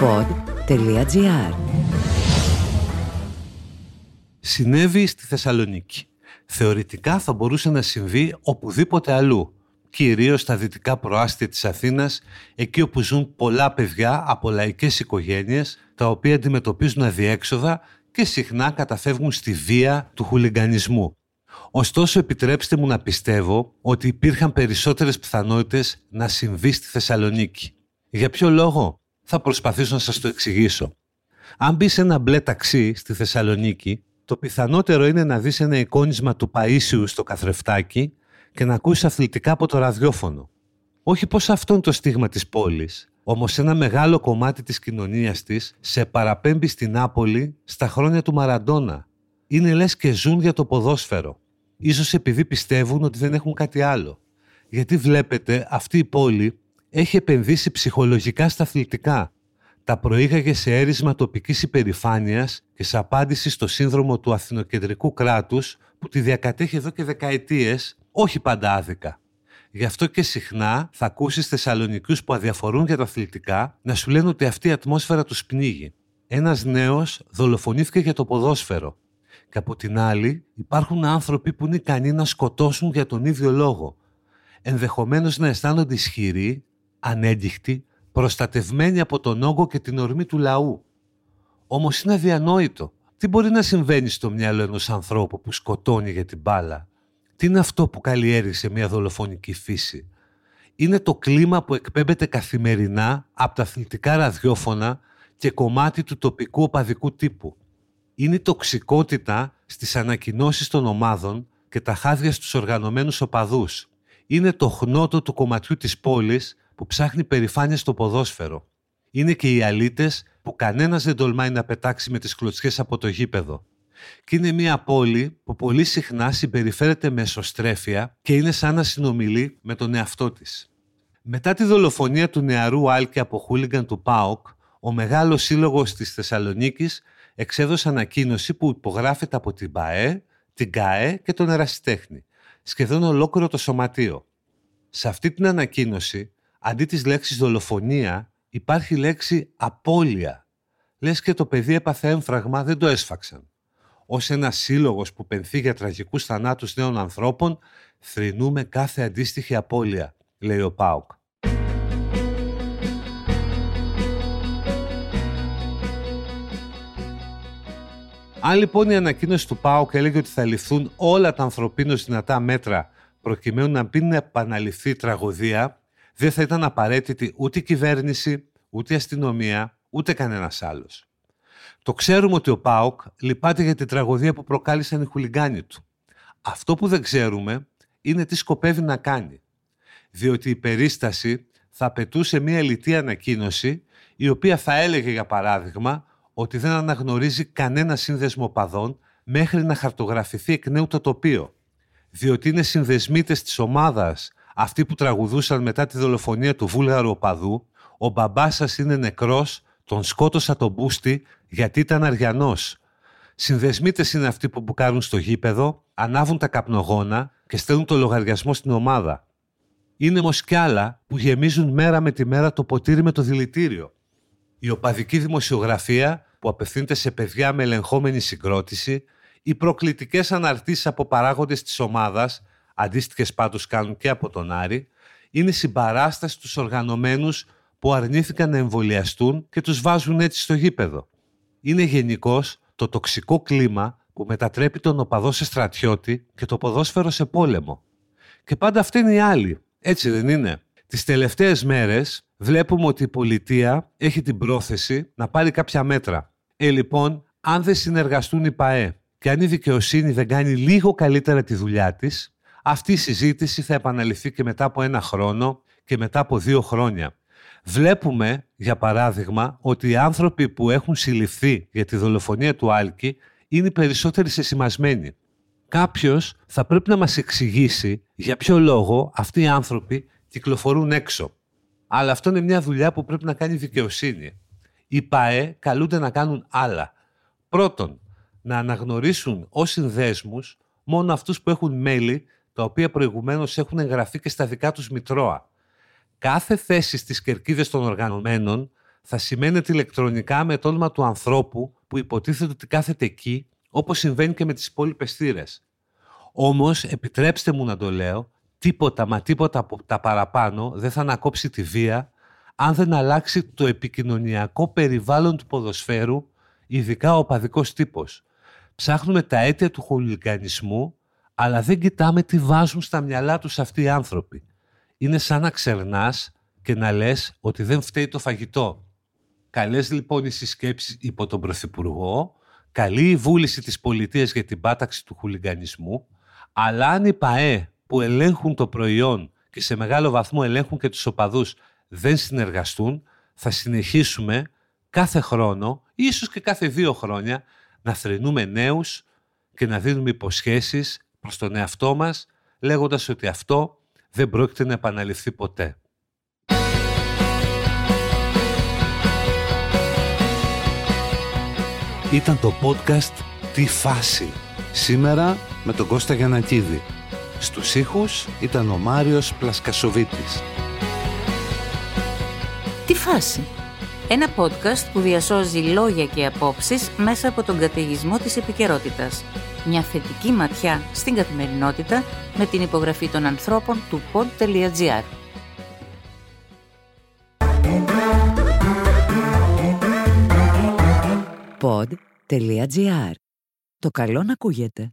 pod.gr Συνέβη στη Θεσσαλονίκη. Θεωρητικά θα μπορούσε να συμβεί οπουδήποτε αλλού, κυρίως στα δυτικά προάστια της Αθήνας, εκεί όπου ζουν πολλά παιδιά από λαϊκές οικογένειες, τα οποία αντιμετωπίζουν αδιέξοδα και συχνά καταφεύγουν στη βία του χουλιγκανισμού. Ωστόσο, επιτρέψτε μου να πιστεύω ότι υπήρχαν περισσότερες πιθανότητες να συμβεί στη Θεσσαλονίκη. Για ποιο λόγο; Θα προσπαθήσω να σας το εξηγήσω. Αν μπεις σε ένα μπλε ταξί στη Θεσσαλονίκη, το πιθανότερο είναι να δεις ένα εικόνισμα του Παΐσιου στο καθρεφτάκι και να ακούσεις αθλητικά από το ραδιόφωνο. Όχι πως αυτό είναι το στίγμα της πόλης, όμως ένα μεγάλο κομμάτι της κοινωνίας της σε παραπέμπει στην Νάπολη στα χρόνια του Μαραντόνα. Είναι λες και ζουν για το ποδόσφαιρο. Ίσως επειδή πιστεύουν ότι δεν έχουν κάτι άλλο. Γιατί βλέπετε αυτή η πόλη έχει επενδύσει ψυχολογικά στα αθλητικά. Τα προήγαγε σε έρισμα τοπικής υπερηφάνειας και σε απάντηση στο σύνδρομο του αθηνοκεντρικού κράτους που τη διακατέχει εδώ και δεκαετίες, όχι πάντα άδικα. Γι' αυτό και συχνά θα ακούσεις Θεσσαλονικού που αδιαφορούν για τα αθλητικά να σου λένε ότι αυτή η ατμόσφαιρα τους πνίγει. Ένας νέος δολοφονήθηκε για το ποδόσφαιρο. Και από την άλλη υπάρχουν άνθρωποι που είναι ικανοί να σκοτώσουν για τον ίδιο λόγο. Ενδεχομένως να αισθάνονται ισχυροί, ανέντυχτοι, προστατευμένοι από τον όγκο και την ορμή του λαού. Όμως είναι αδιανόητο. Τι μπορεί να συμβαίνει στο μυαλό ενός ανθρώπου που σκοτώνει για την μπάλα; Τι είναι αυτό που καλλιέργησε μια δολοφονική φύση; Είναι το κλίμα που εκπέμπεται καθημερινά από τα αθλητικά ραδιόφωνα και κομμάτι του τοπικού οπαδικού τύπου είναι η τοξικότητα στις ανακοινώσεις των ομάδων και τα χάδια στους οργανωμένους οπαδούς. Είναι το χνότο του κομματιού της πόλης που ψάχνει περηφάνεια στο ποδόσφαιρο. Είναι και οι αλήτες που κανένας δεν τολμάει να πετάξει με τις κλωτσιές από το γήπεδο. Και είναι μια πόλη που πολύ συχνά συμπεριφέρεται με εσωστρέφεια και είναι σαν να συνομιλεί με τον εαυτό της. Μετά τη δολοφονία του νεαρού Άλκη από χούλιγκαν του ΠΑΟΚ, ο μεγάλος σύλλογος της Θεσσαλονίκης εξέδωσε ανακοίνωση που υπογράφεται από την ΠΑΕ, την ΚΑΕ και τον Ερασιτέχνη, σχεδόν ολόκληρο το σωματείο. Σε αυτή την ανακοίνωση, αντί της λέξης δολοφονία, υπάρχει λέξη απώλεια. Λες και το παιδί έπαθε έμφραγμα, δεν το έσφαξαν. Ως ένας σύλλογος που πενθεί για τραγικούς θανάτους νέων ανθρώπων, θρυνούμε κάθε αντίστοιχη απώλεια, λέει ο Πάουκ. Αν λοιπόν η ανακοίνωση του ΠΑΟΚ έλεγε ότι θα ληφθούν όλα τα ανθρωπίνως δυνατά μέτρα προκειμένου να μην επαναληφθεί τραγωδία, δεν θα ήταν απαραίτητη ούτε η κυβέρνηση, ούτε η αστυνομία, ούτε κανένας άλλος. Το ξέρουμε ότι ο ΠΑΟΚ λυπάται για την τραγωδία που προκάλεσαν οι χουλιγκάνοι του. Αυτό που δεν ξέρουμε είναι τι σκοπεύει να κάνει. Διότι η περίσταση θα απαιτούσε μια λιτή ανακοίνωση η οποία θα έλεγε για παράδειγμα ότι δεν αναγνωρίζει κανένα σύνδεσμο παδών μέχρι να χαρτογραφηθεί εκ νέου το τοπίο. Διότι είναι συνδεσμίτες της ομάδας αυτοί που τραγουδούσαν μετά τη δολοφονία του βούλγαρου οπαδού, ο μπαμπάς σας είναι νεκρός, τον σκότωσα τον μπούστη γιατί ήταν αριανός. Συνδεσμίτες είναι αυτοί που μπουκάρουν στο γήπεδο, ανάβουν τα καπνογόνα και στέλνουν το λογαριασμό στην ομάδα. Είναι όμως κι άλλα που γεμίζουν μέρα με τη μέρα το ποτήρι με το δηλητήριο. Η οπαδική δημοσιογραφία που απευθύνεται σε παιδιά με ελεγχόμενη συγκρότηση ή προκλητικές αναρτήσεις από παράγοντες της ομάδας, αντίστοιχες πάντως κάνουν και από τον Άρη, είναι συμπαράσταση στου οργανωμένους που αρνήθηκαν να εμβολιαστούν και τους βάζουν έτσι στο γήπεδο. Είναι γενικώς το τοξικό κλίμα που μετατρέπει τον οπαδό σε στρατιώτη και το ποδόσφαιρο σε πόλεμο. Και πάντα αυτή είναι η άλλη. Έτσι δεν είναι; Τις τελευταίες μέρες βλέπουμε ότι η πολιτεία έχει την πρόθεση να πάρει κάποια μέτρα. Ε, λοιπόν, αν δεν συνεργαστούν οι ΠαΕ και αν η δικαιοσύνη δεν κάνει λίγο καλύτερα τη δουλειά της, αυτή η συζήτηση θα επαναληφθεί και μετά από ένα χρόνο και μετά από δύο χρόνια. Βλέπουμε, για παράδειγμα, ότι οι άνθρωποι που έχουν συλληφθεί για τη δολοφονία του Άλκη είναι οι περισσότεροι σεσημασμένοι. Κάποιος θα πρέπει να μας εξηγήσει για ποιο λόγο αυτοί οι άνθρωποι κυκλοφορούν έξω. Αλλά αυτό είναι μια δουλειά που πρέπει να κάνει η δικαιοσύνη. Οι ΠΑΕ καλούνται να κάνουν άλλα. Πρώτον, να αναγνωρίσουν ως συνδέσμους μόνο αυτούς που έχουν μέλη τα οποία προηγουμένως έχουν εγγραφεί και στα δικά τους μητρώα. Κάθε θέση στις κερκίδες των οργανωμένων θα σημαίνεται ηλεκτρονικά με το όνομα του ανθρώπου που υποτίθεται ότι κάθεται εκεί, όπως συμβαίνει και με τις υπόλοιπες θύρες. Όμως, επιτρέψτε μου να το λέω, τίποτα μα τίποτα από τα παραπάνω δεν θα ανακόψει τη βία αν δεν αλλάξει το επικοινωνιακό περιβάλλον του ποδοσφαίρου, ειδικά ο παδικός τύπος. Ψάχνουμε τα αίτια του χολιγανισμού, αλλά δεν κοιτάμε τι βάζουν στα μυαλά τους αυτοί οι άνθρωποι. Είναι σαν να ξερνάς και να λες ότι δεν φταίει το φαγητό. Καλές λοιπόν οι συσκέψεις υπό τον Πρωθυπουργό, καλή η βούληση της πολιτείας για την πάταξη του χουλιγανισμού, αλλά αν οι ΠαΕ που ελέγχουν το προϊόν και σε μεγάλο βαθμό ελέγχουν και τους οπαδούς δεν συνεργαστούν, θα συνεχίσουμε κάθε χρόνο, ίσως και κάθε δύο χρόνια, να θρυνούμε νέους και να δίνουμε υποσχέσεις προς τον εαυτό μας, λέγοντας ότι αυτό δεν πρόκειται να επαναληφθεί ποτέ. Ήταν το podcast «Τι φάση» σήμερα με τον Κώστα Γιανακίδη. Στους ήχους ήταν ο Μάριος Πλασκασοβίτης. «Τι φάση» Ένα podcast που διασώζει λόγια και απόψεις μέσα από τον καταιγισμό της επικαιρότητας. Μια θετική ματιά στην καθημερινότητα με την υπογραφή των ανθρώπων του pod.gr. Pod.gr. Το καλό να ακούγεται.